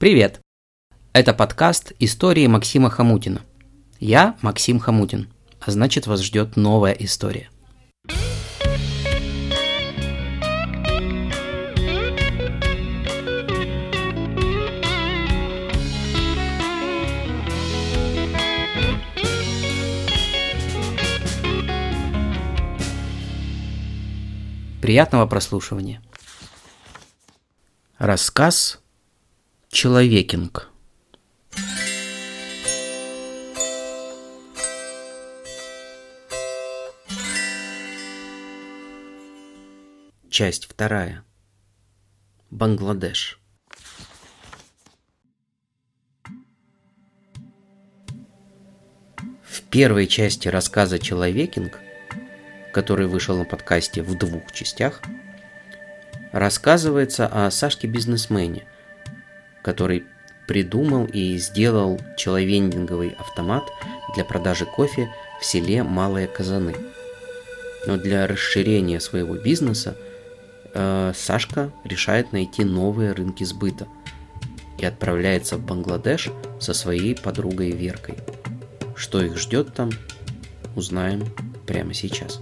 Привет! Это подкаст «Истории Максима Хамутина». Я Максим Хамутин, а значит вас ждет новая история. Приятного прослушивания. Рассказ «Человекинг». Часть вторая. Бангладеш. В первой части рассказа «Человекинг», который вышел на подкасте в двух частях, рассказывается о Сашке-бизнесмене, который придумал и сделал человендинговый автомат для продажи кофе в селе Малые Казаны. Но для расширения своего бизнеса э, Сашка решает найти новые рынки сбыта и отправляется в Бангладеш со своей подругой Веркой. Что их ждет там, узнаем прямо сейчас.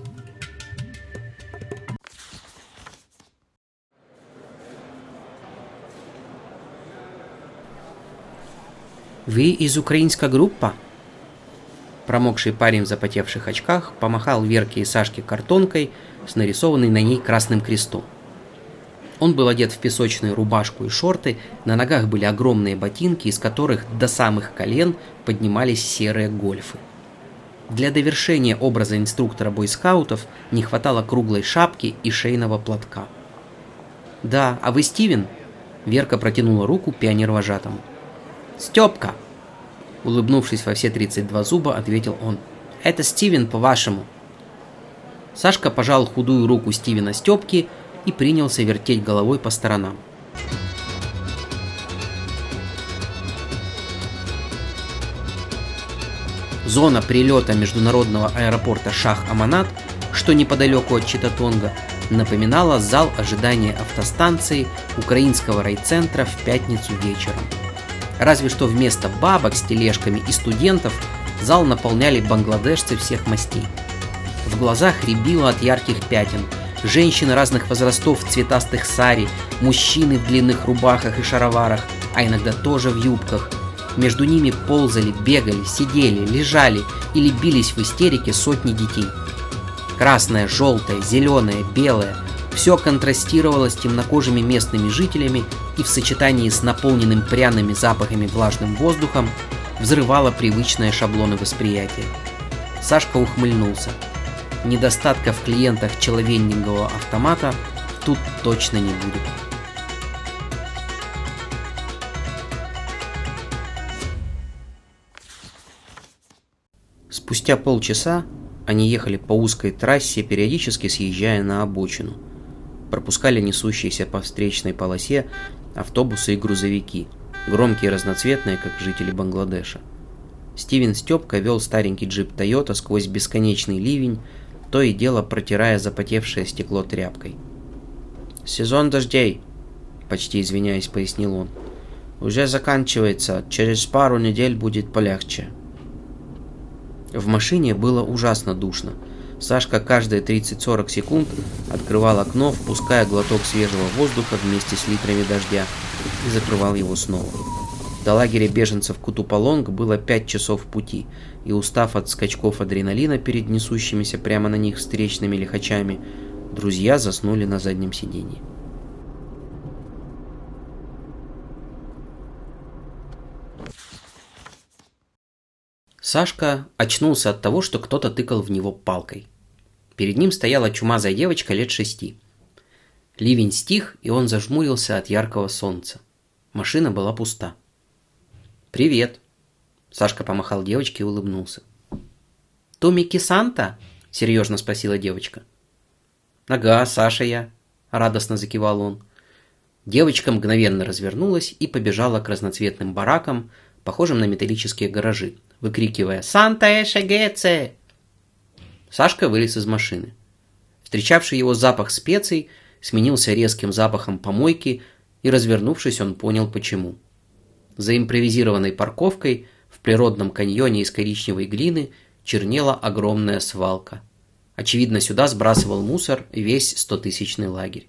«Вы из украинской группы?» Промокший парень в запотевших очках помахал Верке и Сашке картонкой с нарисованной на ней красным крестом. Он был одет в песочную рубашку и шорты, на ногах были огромные ботинки, из которых до самых колен поднимались серые гольфы. Для довершения образа инструктора бойскаутов не хватало круглой шапки и шейного платка. «Да, а вы Стивен?» Верка протянула руку пионер-вожатому. «Степка!» Улыбнувшись во все 32 зуба, ответил он. «Это Стивен, по-вашему». Сашка пожал худую руку Стивена Степки и принялся вертеть головой по сторонам. Зона прилета международного аэропорта Шах-Аманат, что неподалеку от Читатонга, напоминала зал ожидания автостанции украинского райцентра в пятницу вечером. Разве что вместо бабок с тележками и студентов зал наполняли бангладешцы всех мастей. В глазах рябило от ярких пятен. Женщины разных возрастов в цветастых сари, мужчины в длинных рубахах и шароварах, а иногда тоже в юбках. Между ними ползали, бегали, сидели, лежали или бились в истерике сотни детей. Красное, желтое, зеленое, белое – все контрастировало с темнокожими местными жителями и в сочетании с наполненным пряными запахами влажным воздухом взрывало привычные шаблоны восприятия. Сашка ухмыльнулся. Недостатка в клиентах человеннингового автомата тут точно не будет. Спустя полчаса они ехали по узкой трассе, периодически съезжая на обочину – пропускали несущиеся по встречной полосе автобусы и грузовики, громкие и разноцветные, как жители Бангладеша. Стивен Степка вел старенький джип Тойота сквозь бесконечный ливень, то и дело протирая запотевшее стекло тряпкой. «Сезон дождей», — почти извиняясь, пояснил он. «Уже заканчивается, через пару недель будет полегче». В машине было ужасно душно — Сашка каждые 30-40 секунд открывал окно, впуская глоток свежего воздуха вместе с литрами дождя и закрывал его снова. До лагеря беженцев Кутупалонг было 5 часов пути, и устав от скачков адреналина перед несущимися прямо на них встречными лихачами, друзья заснули на заднем сиденье. Сашка очнулся от того, что кто-то тыкал в него палкой. Перед ним стояла чумазая девочка лет шести. Ливень стих, и он зажмурился от яркого солнца. Машина была пуста. «Привет!» Сашка помахал девочке и улыбнулся. «Тумики Санта?» – серьезно спросила девочка. «Ага, Саша я», – радостно закивал он. Девочка мгновенно развернулась и побежала к разноцветным баракам, похожим на металлические гаражи, выкрикивая «Санта Эшегеце!». Сашка вылез из машины. Встречавший его запах специй сменился резким запахом помойки, и, развернувшись, он понял почему. За импровизированной парковкой в природном каньоне из коричневой глины чернела огромная свалка. Очевидно, сюда сбрасывал мусор весь стотысячный лагерь.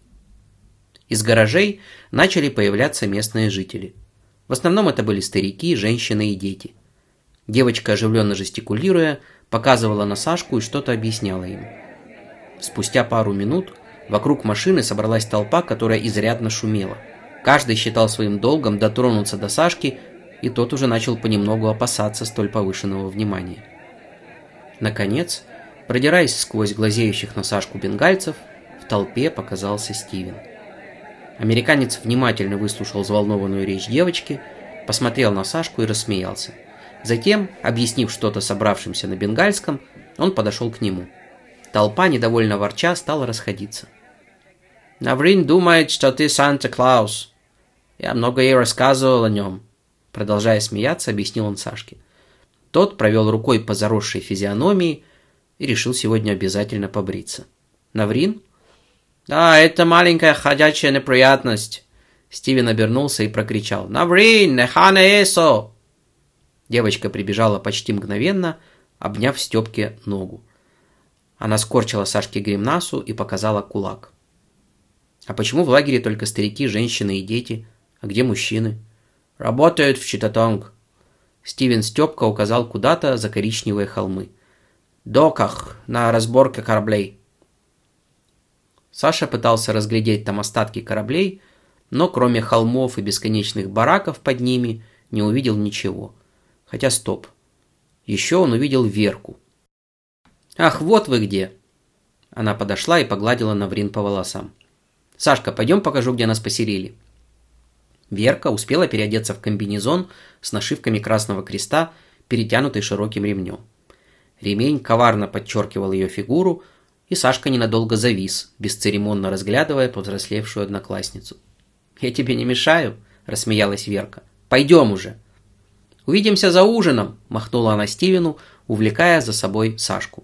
Из гаражей начали появляться местные жители. В основном это были старики, женщины и дети. Девочка, оживленно жестикулируя, показывала на Сашку и что-то объясняла им. Спустя пару минут вокруг машины собралась толпа, которая изрядно шумела. Каждый считал своим долгом дотронуться до Сашки, и тот уже начал понемногу опасаться столь повышенного внимания. Наконец, продираясь сквозь глазеющих на Сашку бенгальцев, в толпе показался Стивен. Американец внимательно выслушал взволнованную речь девочки, посмотрел на Сашку и рассмеялся. Затем, объяснив что-то собравшимся на бенгальском, он подошел к нему. Толпа, недовольно ворча, стала расходиться. «Наврин думает, что ты Санта-Клаус. Я много ей рассказывал о нем», — продолжая смеяться, объяснил он Сашке. Тот провел рукой по заросшей физиономии и решил сегодня обязательно побриться. «Наврин?» «Да, это маленькая ходячая неприятность!» Стивен обернулся и прокричал. «Наврин, нехане эсо!» Девочка прибежала почти мгновенно, обняв Степке ногу. Она скорчила Сашке гримнасу и показала кулак. «А почему в лагере только старики, женщины и дети? А где мужчины?» «Работают в Читатонг». Стивен Степка указал куда-то за коричневые холмы. «Доках, на разборке кораблей». Саша пытался разглядеть там остатки кораблей, но кроме холмов и бесконечных бараков под ними не увидел ничего. Хотя стоп. Еще он увидел Верку. «Ах, вот вы где!» Она подошла и погладила Наврин по волосам. «Сашка, пойдем покажу, где нас поселили». Верка успела переодеться в комбинезон с нашивками Красного Креста, перетянутый широким ремнем. Ремень коварно подчеркивал ее фигуру, и Сашка ненадолго завис, бесцеремонно разглядывая повзрослевшую одноклассницу. «Я тебе не мешаю?» – рассмеялась Верка. «Пойдем уже!» «Увидимся за ужином!» – махнула она Стивену, увлекая за собой Сашку.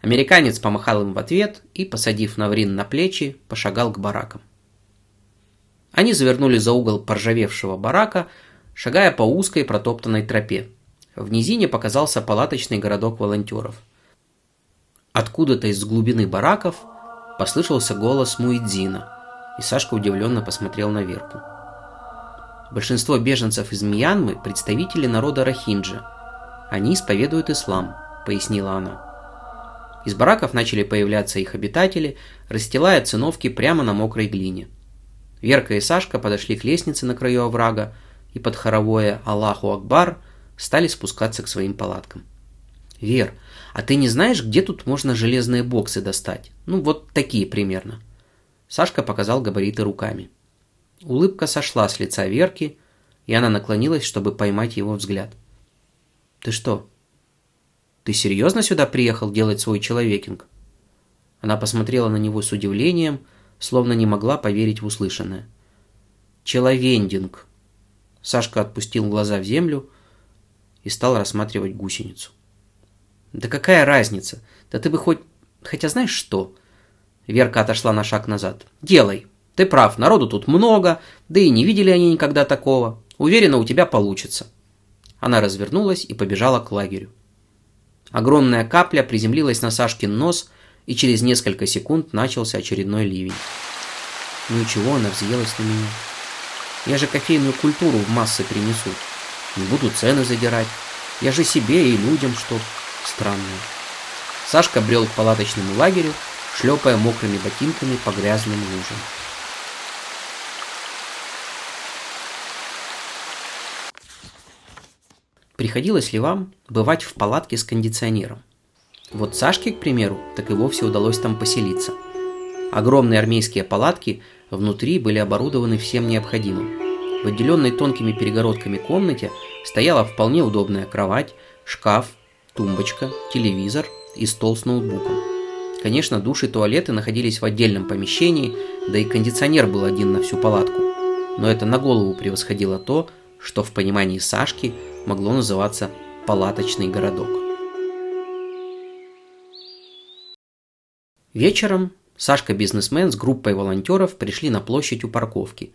Американец помахал им в ответ и, посадив Наврин на плечи, пошагал к баракам. Они завернули за угол поржавевшего барака, шагая по узкой протоптанной тропе. В низине показался палаточный городок волонтеров – Откуда-то из глубины бараков послышался голос Муидзина, и Сашка удивленно посмотрел на Верку. Большинство беженцев из Мьянмы – представители народа Рахинджа. Они исповедуют ислам, пояснила она. Из бараков начали появляться их обитатели, расстилая циновки прямо на мокрой глине. Верка и Сашка подошли к лестнице на краю оврага и под хоровое «Аллаху Акбар» стали спускаться к своим палаткам. «Вер, а ты не знаешь, где тут можно железные боксы достать? Ну, вот такие примерно». Сашка показал габариты руками. Улыбка сошла с лица Верки, и она наклонилась, чтобы поймать его взгляд. «Ты что? Ты серьезно сюда приехал делать свой человекинг?» Она посмотрела на него с удивлением, словно не могла поверить в услышанное. «Человендинг!» Сашка отпустил глаза в землю и стал рассматривать гусеницу. Да какая разница? Да ты бы хоть... Хотя знаешь что? Верка отошла на шаг назад. Делай. Ты прав, народу тут много, да и не видели они никогда такого. Уверена, у тебя получится. Она развернулась и побежала к лагерю. Огромная капля приземлилась на Сашкин нос, и через несколько секунд начался очередной ливень. Ну и чего она взъелась на меня? Я же кофейную культуру в массы принесу. Не буду цены задирать. Я же себе и людям что странное. Сашка брел к палаточному лагерю, шлепая мокрыми ботинками по грязным лужам. Приходилось ли вам бывать в палатке с кондиционером? Вот Сашке, к примеру, так и вовсе удалось там поселиться. Огромные армейские палатки внутри были оборудованы всем необходимым. В отделенной тонкими перегородками комнате стояла вполне удобная кровать, шкаф, тумбочка, телевизор и стол с ноутбуком. Конечно, душ и туалеты находились в отдельном помещении, да и кондиционер был один на всю палатку. Но это на голову превосходило то, что в понимании Сашки могло называться палаточный городок. Вечером Сашка-бизнесмен с группой волонтеров пришли на площадь у парковки,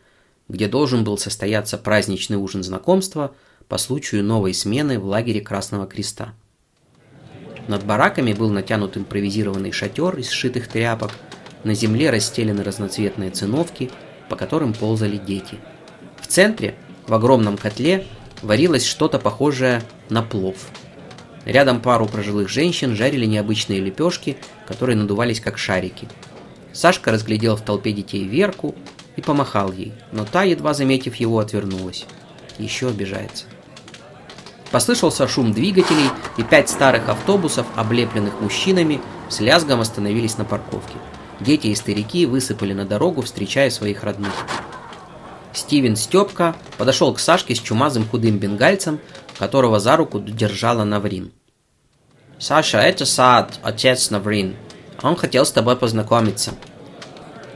где должен был состояться праздничный ужин знакомства по случаю новой смены в лагере Красного Креста. Над бараками был натянут импровизированный шатер из сшитых тряпок, на земле расстелены разноцветные циновки, по которым ползали дети. В центре, в огромном котле, варилось что-то похожее на плов. Рядом пару пожилых женщин жарили необычные лепешки, которые надувались как шарики. Сашка разглядел в толпе детей Верку и помахал ей, но та, едва заметив его, отвернулась. Еще обижается. Послышался шум двигателей, и пять старых автобусов, облепленных мужчинами, с лязгом остановились на парковке. Дети и старики высыпали на дорогу, встречая своих родных. Стивен Степка подошел к Сашке с чумазым худым бенгальцем, которого за руку держала Наврин. «Саша, это Саад, отец Наврин. Он хотел с тобой познакомиться».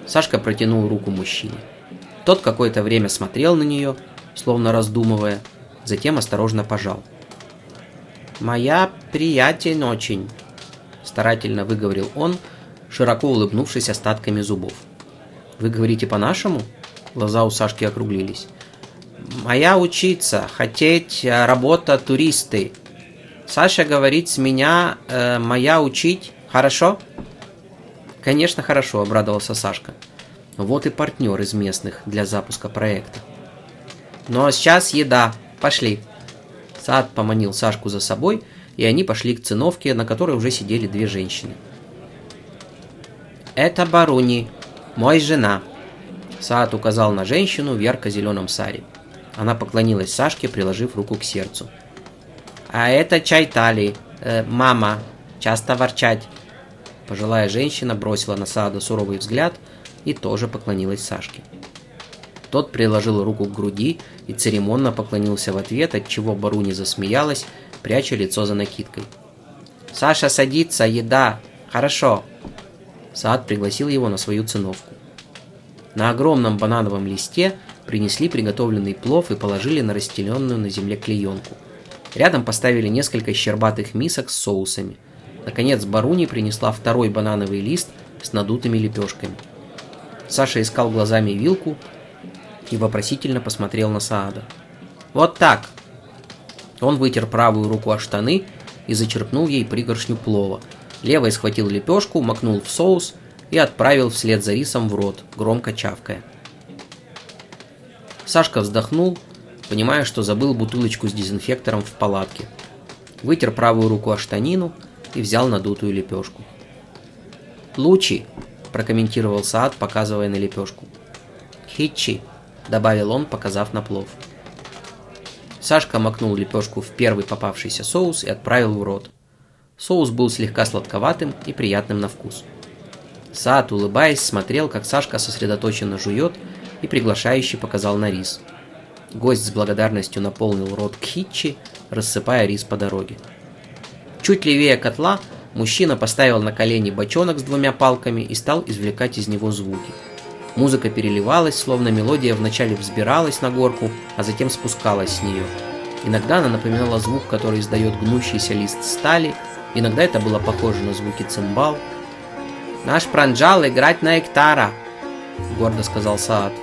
Сашка протянул руку мужчине. Тот какое-то время смотрел на нее, словно раздумывая, затем осторожно пожал. «Моя приятель очень», – старательно выговорил он, широко улыбнувшись остатками зубов. «Вы говорите по-нашему?» Глаза у Сашки округлились. «Моя учиться, хотеть э, работа туристы. Саша говорит с меня, э, моя учить, хорошо?» «Конечно, хорошо», – обрадовался Сашка. «Вот и партнер из местных для запуска проекта». «Но сейчас еда. Пошли». Сад поманил Сашку за собой, и они пошли к циновке, на которой уже сидели две женщины. «Это Баруни, мой жена», Саат указал на женщину в ярко-зеленом саре. Она поклонилась Сашке, приложив руку к сердцу. «А это Чайтали, э, мама, часто ворчать». Пожилая женщина бросила на Саада суровый взгляд и тоже поклонилась Сашке. Тот приложил руку к груди и церемонно поклонился в ответ, от чего Баруни засмеялась, пряча лицо за накидкой. «Саша садится, еда! Хорошо!» Саад пригласил его на свою циновку. На огромном банановом листе принесли приготовленный плов и положили на расстеленную на земле клеенку. Рядом поставили несколько щербатых мисок с соусами. Наконец Баруни принесла второй банановый лист с надутыми лепешками. Саша искал глазами вилку и вопросительно посмотрел на Саада. «Вот так!» Он вытер правую руку о штаны и зачерпнул ей пригоршню плова. Левой схватил лепешку, макнул в соус – и отправил вслед за рисом в рот, громко чавкая. Сашка вздохнул, понимая, что забыл бутылочку с дезинфектором в палатке. Вытер правую руку о штанину и взял надутую лепешку. «Лучи!» – прокомментировал Саад, показывая на лепешку. «Хитчи!» – добавил он, показав на плов. Сашка макнул лепешку в первый попавшийся соус и отправил в рот. Соус был слегка сладковатым и приятным на вкус. Сад, улыбаясь, смотрел, как Сашка сосредоточенно жует и приглашающе показал на рис. Гость с благодарностью наполнил рот кхитчи, рассыпая рис по дороге. Чуть левее котла мужчина поставил на колени бочонок с двумя палками и стал извлекать из него звуки. Музыка переливалась, словно мелодия вначале взбиралась на горку, а затем спускалась с нее. Иногда она напоминала звук, который издает гнущийся лист стали, иногда это было похоже на звуки цимбал – «Наш пранджал играть на эктара», — гордо сказал Саад.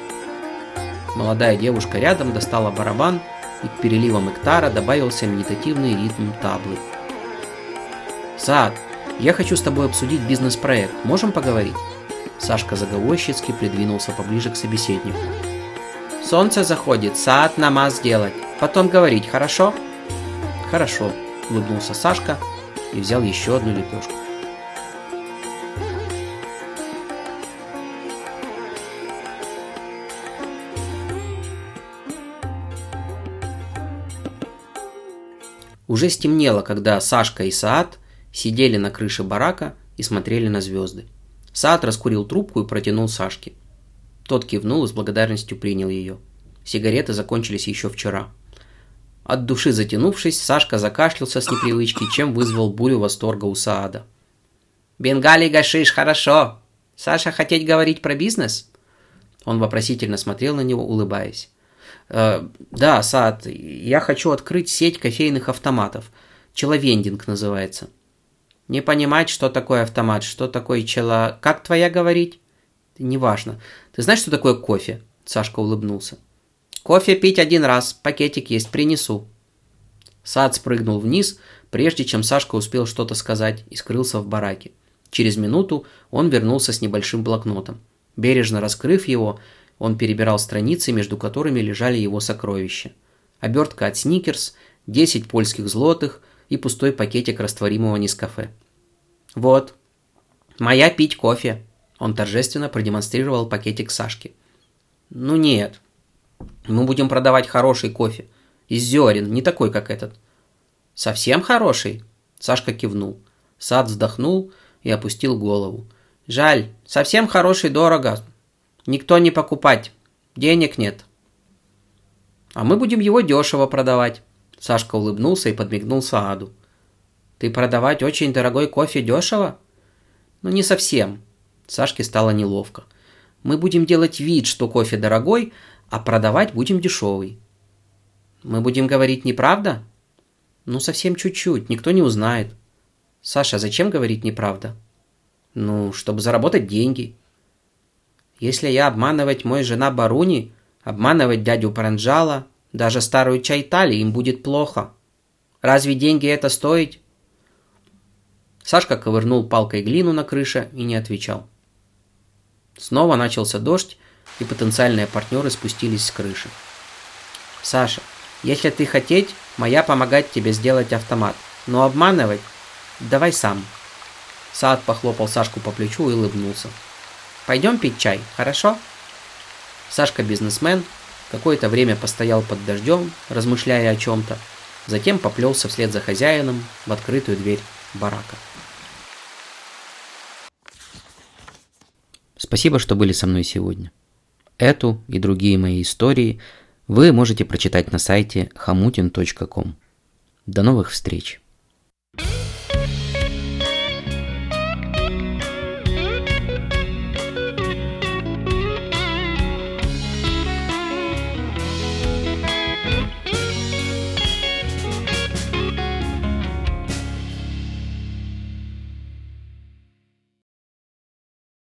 Молодая девушка рядом достала барабан, и к переливам эктара добавился медитативный ритм таблы. «Саад, я хочу с тобой обсудить бизнес-проект. Можем поговорить?» Сашка заговорщицки придвинулся поближе к собеседнику. «Солнце заходит, Саад намаз делать. Потом говорить, хорошо?» «Хорошо», — улыбнулся Сашка и взял еще одну лепешку. Уже стемнело, когда Сашка и Саат сидели на крыше барака и смотрели на звезды. Саат раскурил трубку и протянул Сашке. Тот кивнул и с благодарностью принял ее. Сигареты закончились еще вчера. От души затянувшись, Сашка закашлялся с непривычки, чем вызвал бурю восторга у Саада. «Бенгали гашиш, хорошо! Саша хотеть говорить про бизнес?» Он вопросительно смотрел на него, улыбаясь. Э, да, Сад, я хочу открыть сеть кофейных автоматов. Человендинг называется. Не понимать, что такое автомат, что такое чело... Как твоя говорить? Неважно. Ты знаешь, что такое кофе? Сашка улыбнулся. «Кофе пить один раз, пакетик есть, принесу». Сад спрыгнул вниз, прежде чем Сашка успел что-то сказать и скрылся в бараке. Через минуту он вернулся с небольшим блокнотом. Бережно раскрыв его, он перебирал страницы, между которыми лежали его сокровища. Обертка от Сникерс, 10 польских злотых и пустой пакетик растворимого Нескафе. «Вот, моя пить кофе», – он торжественно продемонстрировал пакетик Сашке. «Ну нет, мы будем продавать хороший кофе. Из зерен, не такой, как этот». «Совсем хороший?» Сашка кивнул. Сад вздохнул и опустил голову. «Жаль, совсем хороший дорого. Никто не покупать. Денег нет». «А мы будем его дешево продавать». Сашка улыбнулся и подмигнул Сааду. «Ты продавать очень дорогой кофе дешево?» «Ну, не совсем». Сашке стало неловко. «Мы будем делать вид, что кофе дорогой, а продавать будем дешевый». «Мы будем говорить неправда?» «Ну, совсем чуть-чуть, никто не узнает». «Саша, зачем говорить неправда?» «Ну, чтобы заработать деньги». «Если я обманывать мой жена Баруни, обманывать дядю Паранджала, даже старую Чайтали им будет плохо. Разве деньги это стоить?» Сашка ковырнул палкой глину на крыше и не отвечал. Снова начался дождь, и потенциальные партнеры спустились с крыши. «Саша, если ты хотеть, моя помогать тебе сделать автомат, но обманывать давай сам». Саад похлопал Сашку по плечу и улыбнулся. «Пойдем пить чай, хорошо?» Сашка бизнесмен какое-то время постоял под дождем, размышляя о чем-то, затем поплелся вслед за хозяином в открытую дверь барака. Спасибо, что были со мной сегодня. Эту и другие мои истории вы можете прочитать на сайте hamutin.com. До новых встреч!